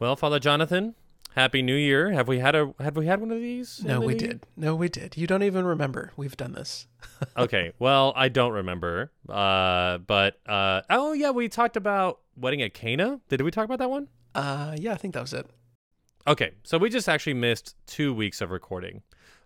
Well, Father Jonathan, Happy New Year. Have we had a have we had one of these? No, we did. No, we did. You don't even remember. We've done this. okay. Well, I don't remember. Uh, but uh, oh yeah, we talked about wedding at Cana. Did we talk about that one? Uh, yeah, I think that was it. Okay, so we just actually missed two weeks of recording,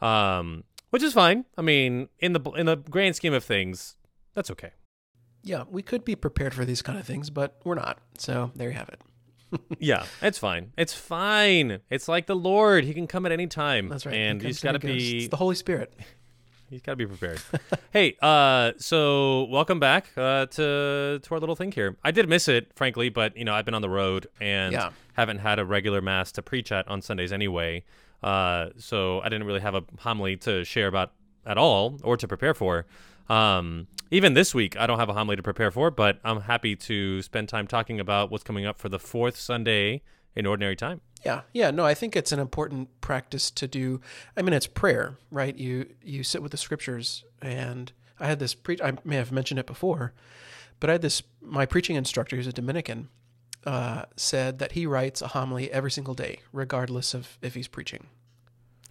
um, which is fine. I mean, in the in the grand scheme of things, that's okay. Yeah, we could be prepared for these kind of things, but we're not. So there you have it. Yeah, it's fine. It's fine. It's like the Lord; He can come at any time. That's right. and he's comes got to be It's the Holy Spirit. He's got to be prepared. hey, uh, so welcome back uh, to to our little thing here. I did miss it, frankly, but you know I've been on the road and Yeah. haven't had a regular mass to preach at on Sundays anyway. Uh, so I didn't really have a homily to share about at all or to prepare for. Um, even this week, I don't have a homily to prepare for, but I'm happy to spend time talking about what's coming up for the fourth Sunday in Ordinary Time. Yeah, yeah. No, I think it's an important practice to do. I mean, it's prayer, right? You you sit with the scriptures, and I had this pre. I may have mentioned it before, but I had this. My preaching instructor, who's a Dominican, uh, said that he writes a homily every single day, regardless of if he's preaching,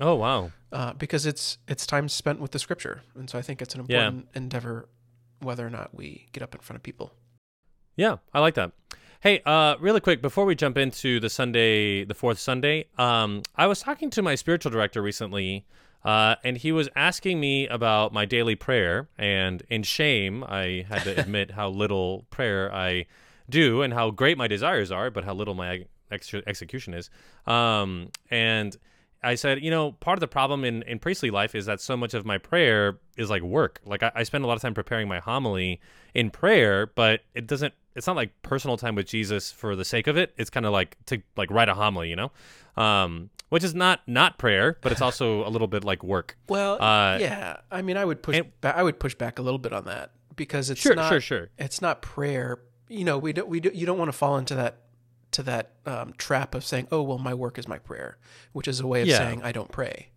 Oh wow! uh, because it's it's time spent with the scripture, and so I think it's an Yeah. important endeavor, whether or not we get up in front of people. Yeah, I like that. Hey, uh, really quick before we jump into the Sunday, the fourth Sunday, um, I was talking to my spiritual director recently, uh, and he was asking me about my daily prayer. And in shame, I had to admit how little prayer I do and how great my desires are, but how little my ex- execution is. Um, and I said, you know, part of the problem in, in priestly life is that so much of my prayer is like work. Like I, I spend a lot of time preparing my homily in prayer, but it doesn't. It's not like personal time with Jesus for the sake of it. It's kind of like to like write a homily, you know, um, which is not not prayer, but it's also a little bit like work. Well, Uh, yeah. I mean, I would push. and- ba- I would push back a little bit on that because it's Sure, not. sure, sure. It's not prayer. You know, we don't. We do, you don't want to fall into that to that um, trap of saying, "Oh, well, my work is my prayer," which is a way of Yeah. saying I don't pray.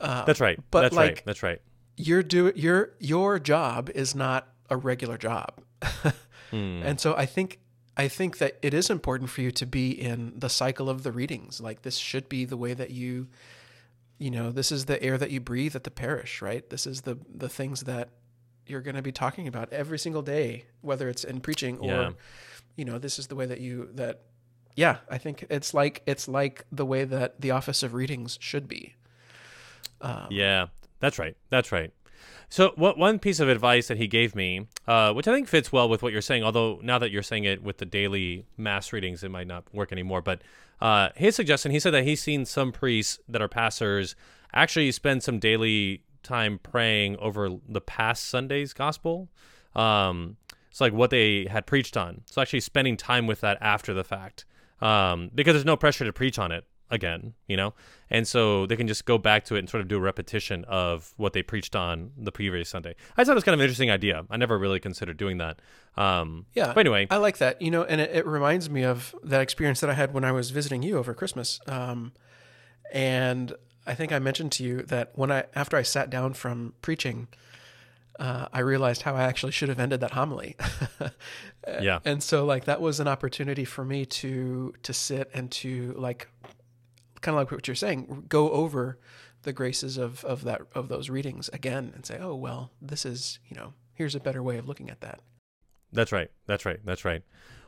Uh, That's right. but, That's like- right. That's right. Your do your your job is not a regular job, Hmm. and so I think I think that it is important for you to be in the cycle of the readings. Like this should be the way that you, you know, this is the air that you breathe at the parish, right? This is the the things that you're going to be talking about every single day, whether it's in preaching or, Yeah. You know, this is the way that you that. Yeah, I think it's like it's like the way that the office of readings should be. Um, Yeah, that's right. That's right. So, what one piece of advice that he gave me, uh, which I think fits well with what you're saying, although now that you're saying it with the daily mass readings, it might not work anymore. But uh, his suggestion, he said that he's seen some priests that are pastors actually spend some daily time praying over the past Sunday's gospel. Um, it's like what they had preached on. So actually spending time with that after the fact, um, because there's no pressure to preach on it again, you know, and so they can just go back to it and sort of do a repetition of what they preached on the previous Sunday. I thought it was kind of an interesting idea. I never really considered doing that. Um, Yeah. but anyway, I like that. You know, and it, it reminds me of that experience that I had when I was visiting you over Christmas. Um, and I think I mentioned to you that when I after I sat down from preaching, uh, I realized how I actually should have ended that homily. yeah, and so like that was an opportunity for me to to sit and to like kind of like what you're saying, go over the graces of of that of those readings again and say, oh well, this is you know here's a better way of looking at that. that's right. That's right. That's right.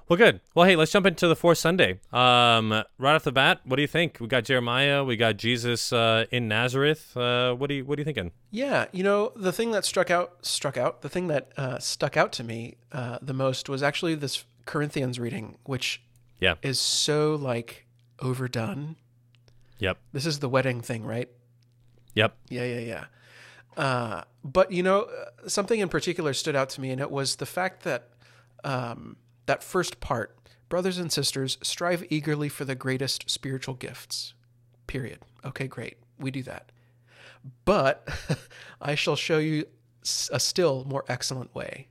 Well, good. Well, hey, let's jump into the fourth Sunday. Um, right off the bat, what do you think? We got Jeremiah. We got Jesus uh, in Nazareth. Uh, what do you What are you thinking? Yeah, you know the thing that struck out struck out the thing that uh, stuck out to me uh, the most was actually this Corinthians reading, which Yeah. is so like overdone. Yep. This is the wedding thing, right? Yep. Yeah, yeah, yeah. Uh, but you know, uh, something in particular stood out to me, and it was the fact that um, that first part, brothers and sisters, strive eagerly for the greatest spiritual gifts. Period. Okay, great. We do that. But I shall show you a still more excellent way.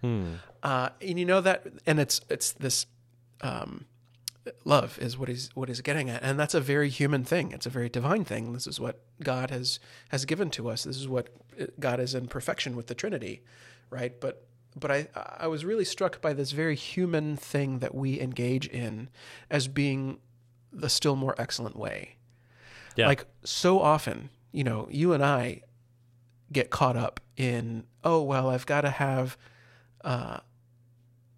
Hmm. Uh, and you know that, and it's it's this um, love is what he's what he's getting at, and that's a very human thing. It's a very divine thing. This is what God has has given to us. This is what uh, God is in perfection with the Trinity, right? But but I I was really struck by this very human thing that we engage in as being the still more excellent way. Yeah. Like so often, you know, you and I get caught up in oh well, I've got to have uh,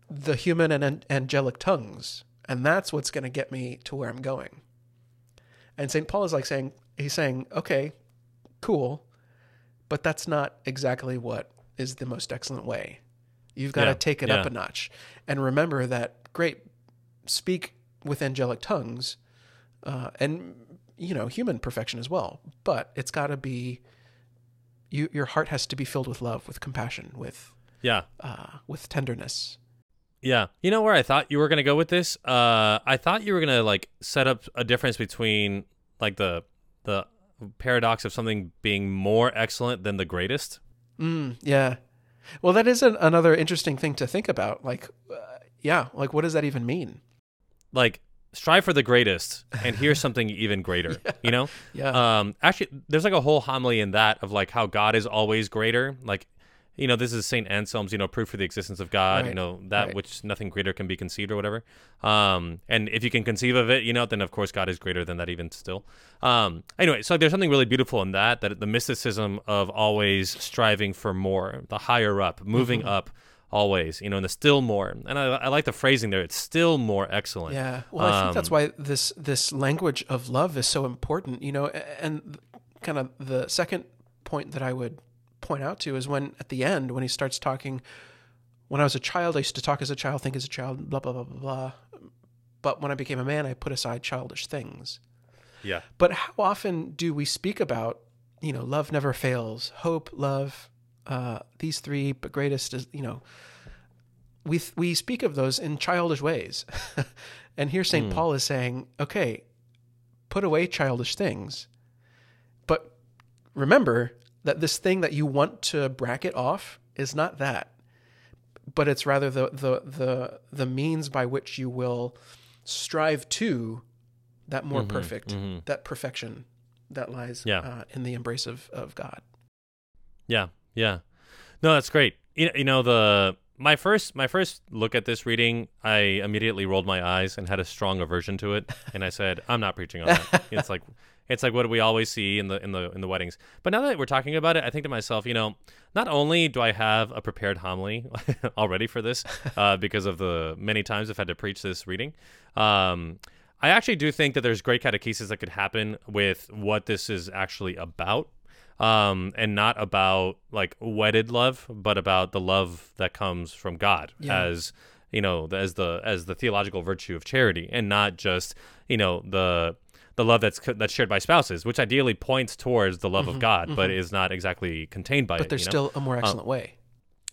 the human and an- angelic tongues, and that's what's going to get me to where I'm going. And St. Paul is like saying, he's saying, okay, cool, but that's not exactly what is the most excellent way. You've got Yeah, to take it up a notch and remember that, great, speak with angelic tongues uh, and, you know, human perfection as well, but it's got to be, you, your heart has to be filled with love, with compassion, with, Yeah. uh, with tenderness. Yeah. You know where I thought you were going to go with this? Uh I thought you were going to like set up a difference between like the the paradox of something being more excellent than the greatest. Mm, yeah. Well, that is an, another interesting thing to think about. Like, uh, yeah, like what does that even mean? Like strive for the greatest and here's something even greater, you know? Yeah. Um actually there's like a whole homily in that of like how God is always greater. Like you know, this is Saint Anselm's, you know, proof for the existence of God, you know, that right. which nothing greater can be conceived or whatever. Um, and if you can conceive of it, you know, then of course God is greater than that even still. Um, anyway, so there's something really beautiful in that, that the mysticism of always striving for more, the higher up, moving Mm-hmm. up. always, you know, and the still more. And I, I like the phrasing there. It's still more excellent. yeah. Well, I think that's um, why this this language of love is so important. You know, and kind of the second point that I would point out to is when at the end when he starts talking. When I was a child, I used to talk as a child, think as a child, blah blah blah blah blah. But when I became a man, I put aside childish things. Yeah. But how often do we speak about, you know, love never fails, hope, love, uh, these three, but greatest is, you know, we we speak of those in childish ways, and here Saint Paul is saying, okay, put away childish things, but remember that this thing that you want to bracket off is not that, but it's rather the the the the means by which you will strive to that more perfect, that perfection that lies Yeah. uh, in the embrace of, of God. Yeah, yeah. No, that's great. You know, you know the my first my first look at this reading, I immediately rolled my eyes and had a strong aversion to it, and I said, "I'm not preaching on that." it's like it's like what we always see in the in the in the weddings. But now that we're talking about it, I think to myself, you know, not only do I have a prepared homily already for this, uh, because of the many times I've had to preach this reading. Um, I actually do think that there's great catechesis that could happen with what this is actually about um, and not about like wedded love, but about the love that comes from God Yeah. as you know as the as the theological virtue of charity, and not just you know the the love that's that's shared by spouses, which ideally points towards the love of God, but is not exactly contained by Mm-hmm, But there's you know? still a more excellent way.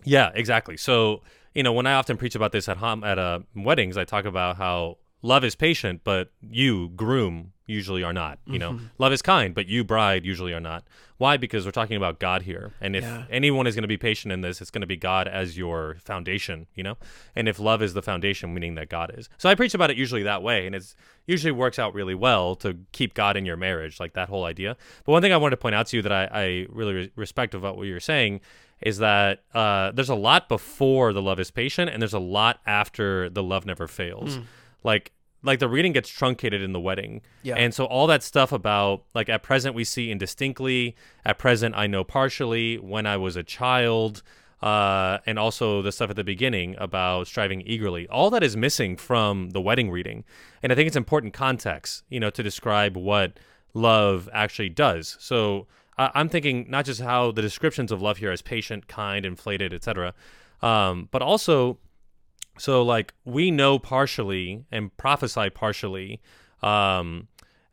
Yeah, exactly. So, you know, when I often preach about this at hom- at uh, weddings, I talk about how love is patient, but you, groom, usually are not. You know, love is kind, but you, bride, usually are not. Why? Because we're talking about God here. And if Yeah. anyone is going to be patient in this, it's going to be God as your foundation, you know? And if love is the foundation, meaning that God is. So I preach about it usually that way. And it's usually works out really well to keep God in your marriage, like that whole idea. But one thing I wanted to point out to you that I, I really re- respect about what you're saying is that uh, there's a lot before the love is patient and there's a lot after the love never fails. Like like the reading gets truncated in the wedding. Yeah. And so all that stuff about like at present we see indistinctly, at present I know partially, when I was a child, uh, and also the stuff at the beginning about striving eagerly. All that is missing from the wedding reading. And I think it's important context, you know, to describe what love actually does. So I I'm thinking not just how the descriptions of love here as patient, kind, inflated, etc., um, but also so like we know partially and prophesy partially. Um,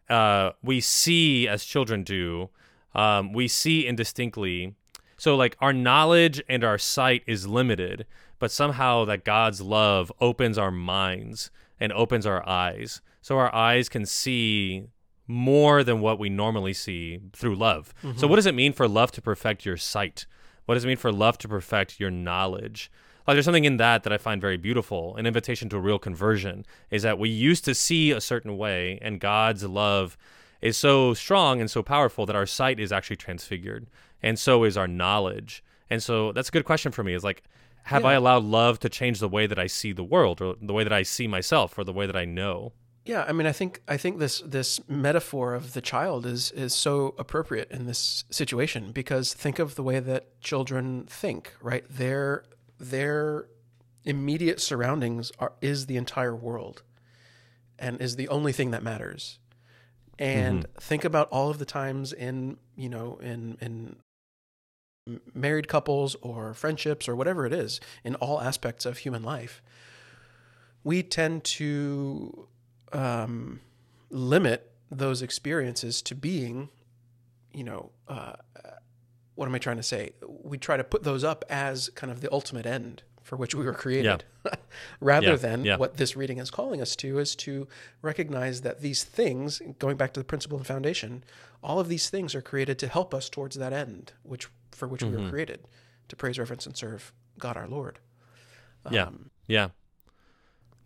uh, we see as children do. Um, we see indistinctly. So like our knowledge and our sight is limited, but somehow that God's love opens our minds and opens our eyes, so our eyes can see more than what we normally see through love. So what does it mean for love to perfect your sight? What does it mean for love to perfect your knowledge? Like there's something in that that I find very beautiful. An invitation to a real conversion is that we used to see a certain way, and God's love is so strong and so powerful that our sight is actually transfigured, and so is our knowledge. And so that's a good question for me. Is like, have Yeah. I allowed love to change the way that I see the world, or the way that I see myself, or the way that I know? Yeah, I mean, I think I think this this metaphor of the child is is so appropriate in this situation because think of the way that children think, right? Their their immediate surroundings are is the entire world, and is the only thing that matters. And mm-hmm. think about all of the times in you know in in married couples or friendships or whatever it is in all aspects of human life we tend to um, limit those experiences to being, you know, uh, what am I trying to say? We try to put those up as kind of the ultimate end for which we were created, rather Yeah, than yeah. what this reading is calling us to is to recognize that these things, going back to the principle and foundation, all of these things are created to help us towards that end, which for which Mm-hmm. we were created, to praise, reverence, and serve God our Lord. Yeah. Um, Yeah.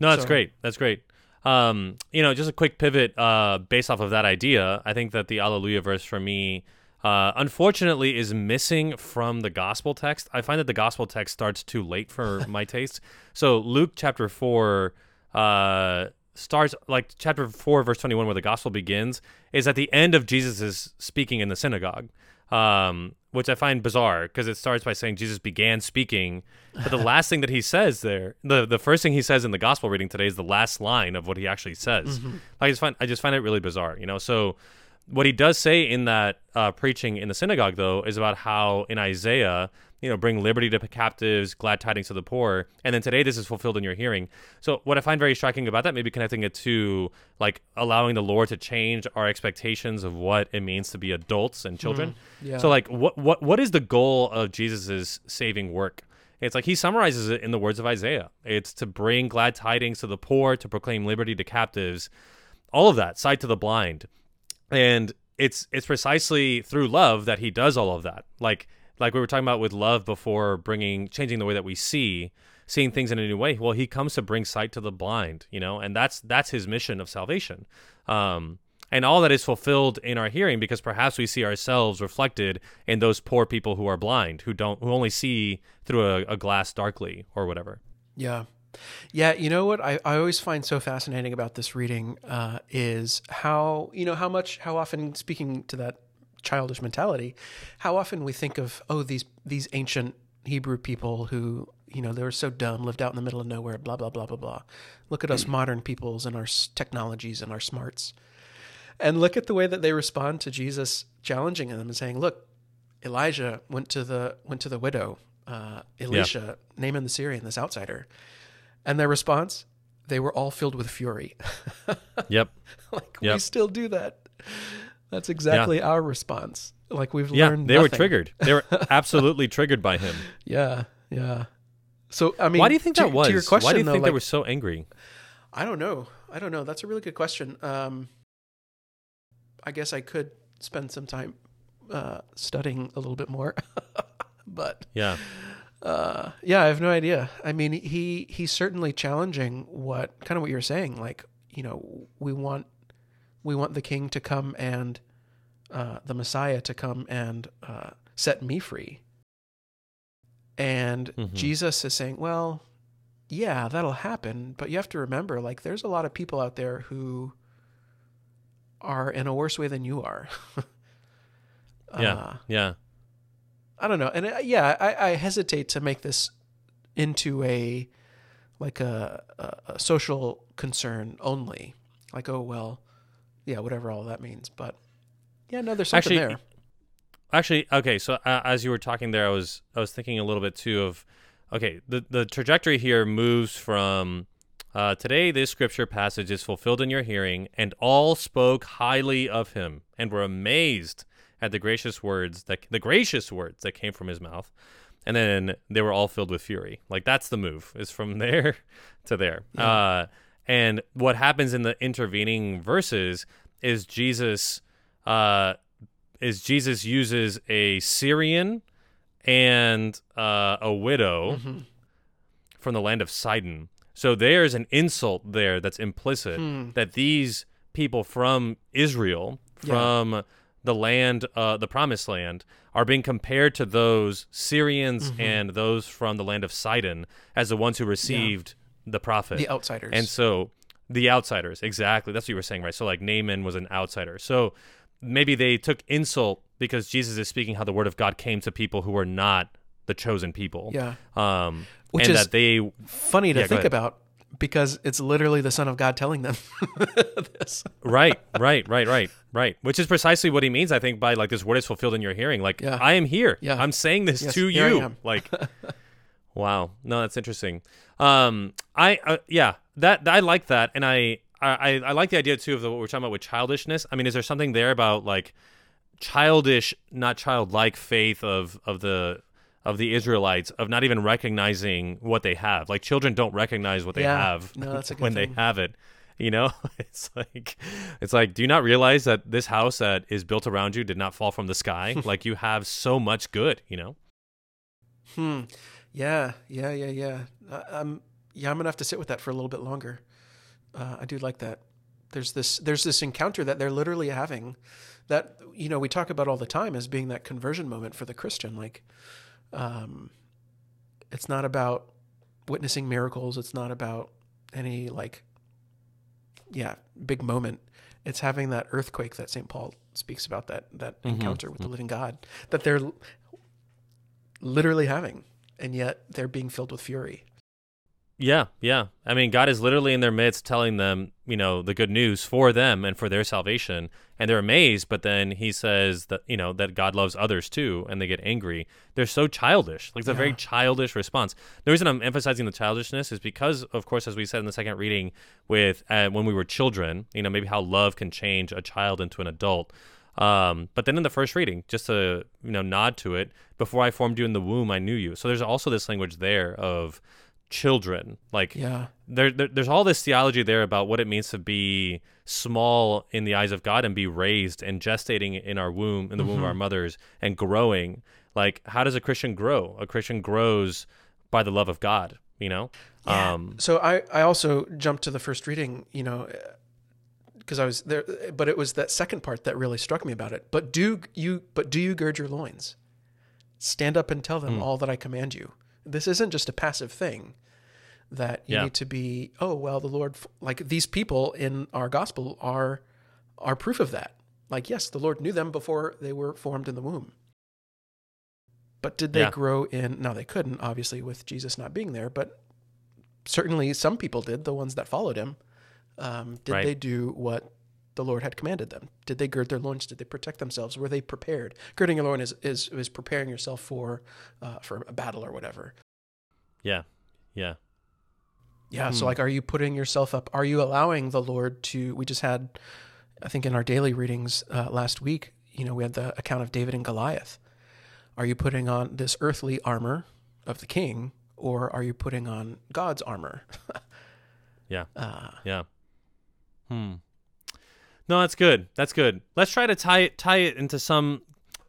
No, that's so- great. That's great. Um, you know, just a quick pivot uh, based off of that idea. I think that the Alleluia verse for me, uh, unfortunately, is missing from the gospel text. I find that the gospel text starts too late for my taste. So Luke chapter four uh, starts like chapter four, verse twenty-one, where the gospel begins, is at the end of Jesus' is speaking in the synagogue. Um, which I find bizarre because it starts by saying Jesus began speaking, but the last thing that he says there, the the first thing he says in the gospel reading today is the last line of what he actually says. Mm-hmm. I just find I just find it really bizarre, you know. So what he does say in that uh, preaching in the synagogue though is about how in Isaiah, you know, bring liberty to captives, glad tidings to the poor, and then today this is fulfilled in your hearing. So what I find very striking about that, maybe connecting it to like allowing the Lord to change our expectations of what it means to be adults and children. yeah. So like what what what is the goal of Jesus's saving work? It's like he summarizes it in the words of Isaiah. It's to bring glad tidings to the poor, to proclaim liberty to captives, all of that, sight to the blind. And it's it's precisely through love that he does all of that. Like like we were talking about with love before bringing changing the way that we see, seeing things in a new way. Well, he comes to bring sight to the blind, you know, and that's that's his mission of salvation. Um and all that is fulfilled in our hearing because perhaps we see ourselves reflected in those poor people who are blind, who don't who only see through a, a glass darkly or whatever. Yeah. Yeah, you know what? I, I always find so fascinating about this reading uh, is how you know how much how often speaking to that childish mentality, how often we think of oh these these ancient Hebrew people who you know they were so dumb lived out in the middle of nowhere blah blah blah blah blah. Look at us modern peoples and our technologies and our smarts, and look at the way that they respond to Jesus challenging them and saying, look, Elijah went to the went to the widow, uh, Elisha, Naaman the Syrian, this outsider, and their response, they were all filled with fury. Yep. like we still do that. That's exactly our response. Like we've Yeah, learned. they were triggered. They were absolutely triggered by him. Yeah, yeah. So I mean, Why do you think to, that was? To your question, Why do you though, think like, they were so angry? I don't know. I don't know. That's a really good question. Um, I guess I could spend some time uh, studying a little bit more, but Yeah. Uh, yeah, I have no idea. I mean, he he's certainly challenging what kind of what you're saying. Like, you know, we want we want the king to come and uh, the Messiah to come and uh, set me free. And Mhm. Jesus is saying, well, yeah, that'll happen, but you have to remember, like, there's a lot of people out there who are in a worse way than you are. Yeah. Uh, yeah. I don't know, and uh, yeah, I, I hesitate to make this into a like a, a, a social concern only. Like, oh well, yeah, whatever all that means. But yeah, no, there's something Actually, there. Actually, okay. So uh, as you were talking there, I was I was thinking a little bit too of, okay, the the trajectory here moves from, uh, today this scripture passage is fulfilled in your hearing, and all spoke highly of him and were amazed at the gracious words that the gracious words that came from his mouth, and then they were all filled with fury. Like that's the move is from there to there. Uh, and what happens in the intervening verses is Jesus. Uh, is Jesus uses a Syrian and uh, a widow Mm-hmm. from the land of Sidon. So there's an insult there that's implicit Hmm. that these people from Israel, Yeah. The land, uh, the promised land, are being compared to those Syrians Mm-hmm. and those from the land of Sidon as the ones who received the prophet. The outsiders. And so the outsiders, exactly. That's what you were saying, right? So like Naaman was an outsider. So maybe they took insult because Jesus is speaking how the word of God came to people who were not the chosen people. Yeah. Um, Which and is- that they funny to Yeah, think about because it's literally the Son of God telling them this. right, right, right, right, right. Which is precisely what he means, I think, by like this word is fulfilled in your hearing. Like Yeah. I am here. Yeah. I'm saying this Yes, to you. Like, wow. No, that's interesting. Um, I uh, yeah, that I like that, and I I I like the idea too of the, what we're talking about with childishness. I mean, is there something there about like childish, not childlike faith of of the of the Israelites of not even recognizing what they have. Like children don't recognize what they Yeah. have No, that's a good when they have it. You know, it's like it's like do you not realize that this house that is built around you did not fall from the sky? like you have so much good, you know? Hmm. Yeah. Yeah. Yeah. Yeah. Uh, um. Yeah. I'm gonna have to sit with that for a little bit longer. Uh, I do like that. There's this. There's this encounter that they're literally having. That you know we talk about all the time as being that conversion moment for the Christian. Like, um, it's not about witnessing miracles. It's not about any like, yeah, big moment. It's having that earthquake that St. Paul speaks about. That that encounter with the living God that they're literally having, and yet they're being filled with fury. Yeah, yeah. I mean, God is literally in their midst telling them, you know, the good news for them and for their salvation. And they're amazed, but then he says that, you know, that God loves others too, and they get angry. They're so childish. Like, it's a very childish response. The reason I'm emphasizing the childishness is because, of course, as we said in the second reading, with uh, when we were children, you know, maybe how love can change a child into an adult. Um, but then in the first reading, just to you know nod to it, before I formed you in the womb, I knew you. So there's also this language there of children, like Yeah, there, there there's all this theology there about what it means to be small in the eyes of God and be raised and gestating in our womb in the womb of our mothers and growing like how does a Christian grow a Christian grows by the love of God you know um So I, I also jumped to the first reading, you know, because I was there, but it was that second part that really struck me about it. But do you, but do you gird your loins? Stand up and tell them Hmm. all that I command you. This isn't just a passive thing that you Yeah. need to be. Oh well, the Lord, like these people in our gospel are, are proof of that. Like yes, the Lord knew them before they were formed in the womb. But did they Yeah. grow in? No, they couldn't, obviously, with Jesus not being there. But certainly some people did, the ones that followed him. Um, did Right. they do what the Lord had commanded them? Did they gird their loins? Did they protect themselves? Were they prepared? Girding your loin is, is, is preparing yourself for, uh, for a battle or whatever. yeah yeah Yeah. So, Hmm. like, are you putting yourself up? Are you allowing the Lord to? We just had, I think, in our daily readings uh, last week, you know, we had the account of David and Goliath. Are you putting on this earthly armor of the king, or are you putting on God's armor? yeah Uh, yeah hmm no that's good that's good let's try to tie it tie it into some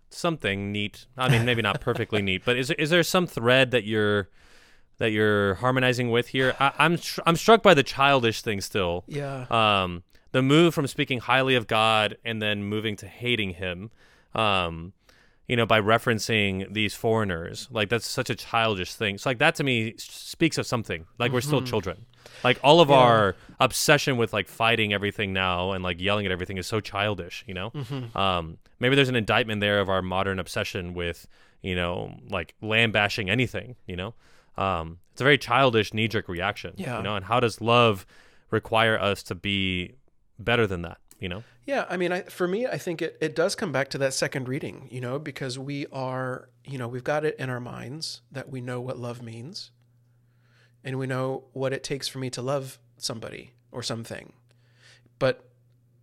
something neat I mean maybe not perfectly neat but is is there some thread that you're that you're harmonizing with here I, I'm str- I'm struck by the childish thing still yeah. um, the move from speaking highly of God and then moving to hating Him, um, you know, by referencing these foreigners, like that's such a childish thing. So, like that to me speaks of something. Like we're still children. Like all of Yeah. our obsession with like fighting everything now and like yelling at everything is so childish. You know, um, maybe there's an indictment there of our modern obsession with you know like land bashing anything. You know, um, it's a very childish knee jerk reaction. Yeah. You know, and how does love require us to be better than that? You know. Yeah, I mean, I, for me, I think it, it does come back to that second reading, you know, because we are, you know, we've got it in our minds that we know what love means and we know what it takes for me to love somebody or something. But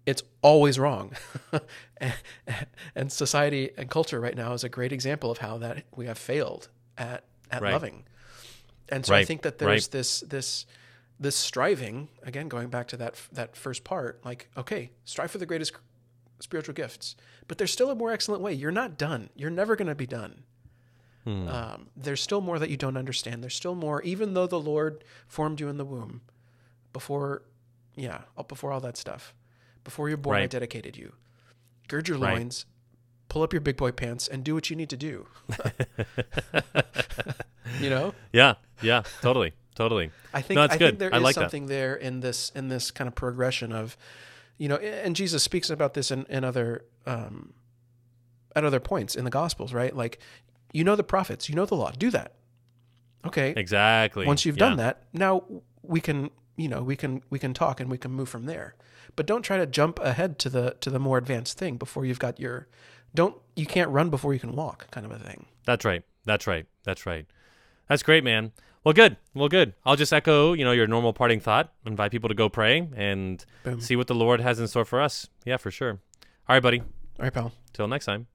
it's always wrong. and, and society and culture right now is a great example of how that we have failed at, at Right. loving. And so I think that there's right. this this this striving again going back to that that first part like okay strive for the greatest spiritual gifts but there's still a more excellent way you're not done you're never going to be done Hmm. um, there's still more that you don't understand there's still more even though the lord formed you in the womb before yeah before all that stuff before you're born i dedicated you gird your Right. loins pull up your big boy pants and do what you need to do. you know? Yeah, yeah, totally, totally. I think No, that's I good. think there I is like that. something there in this in this kind of progression of, you know, and Jesus speaks about this in, in other um, at other points in the Gospels, right? Like, you know the prophets, you know the law, do that. Okay. Exactly. Once you've Yeah. done that, now we can you know we can we can talk and we can move from there. But don't try to jump ahead to the to the more advanced thing before you've got your don't you can't run before you can walk kind of a thing. That's right. That's right. That's right. That's great, man. Well, good. Well, good. I'll just echo, you know, your normal parting thought. Invite people to go pray and Boom. see what the Lord has in store for us. Yeah, for sure. All right, buddy. All right, pal. Till next time.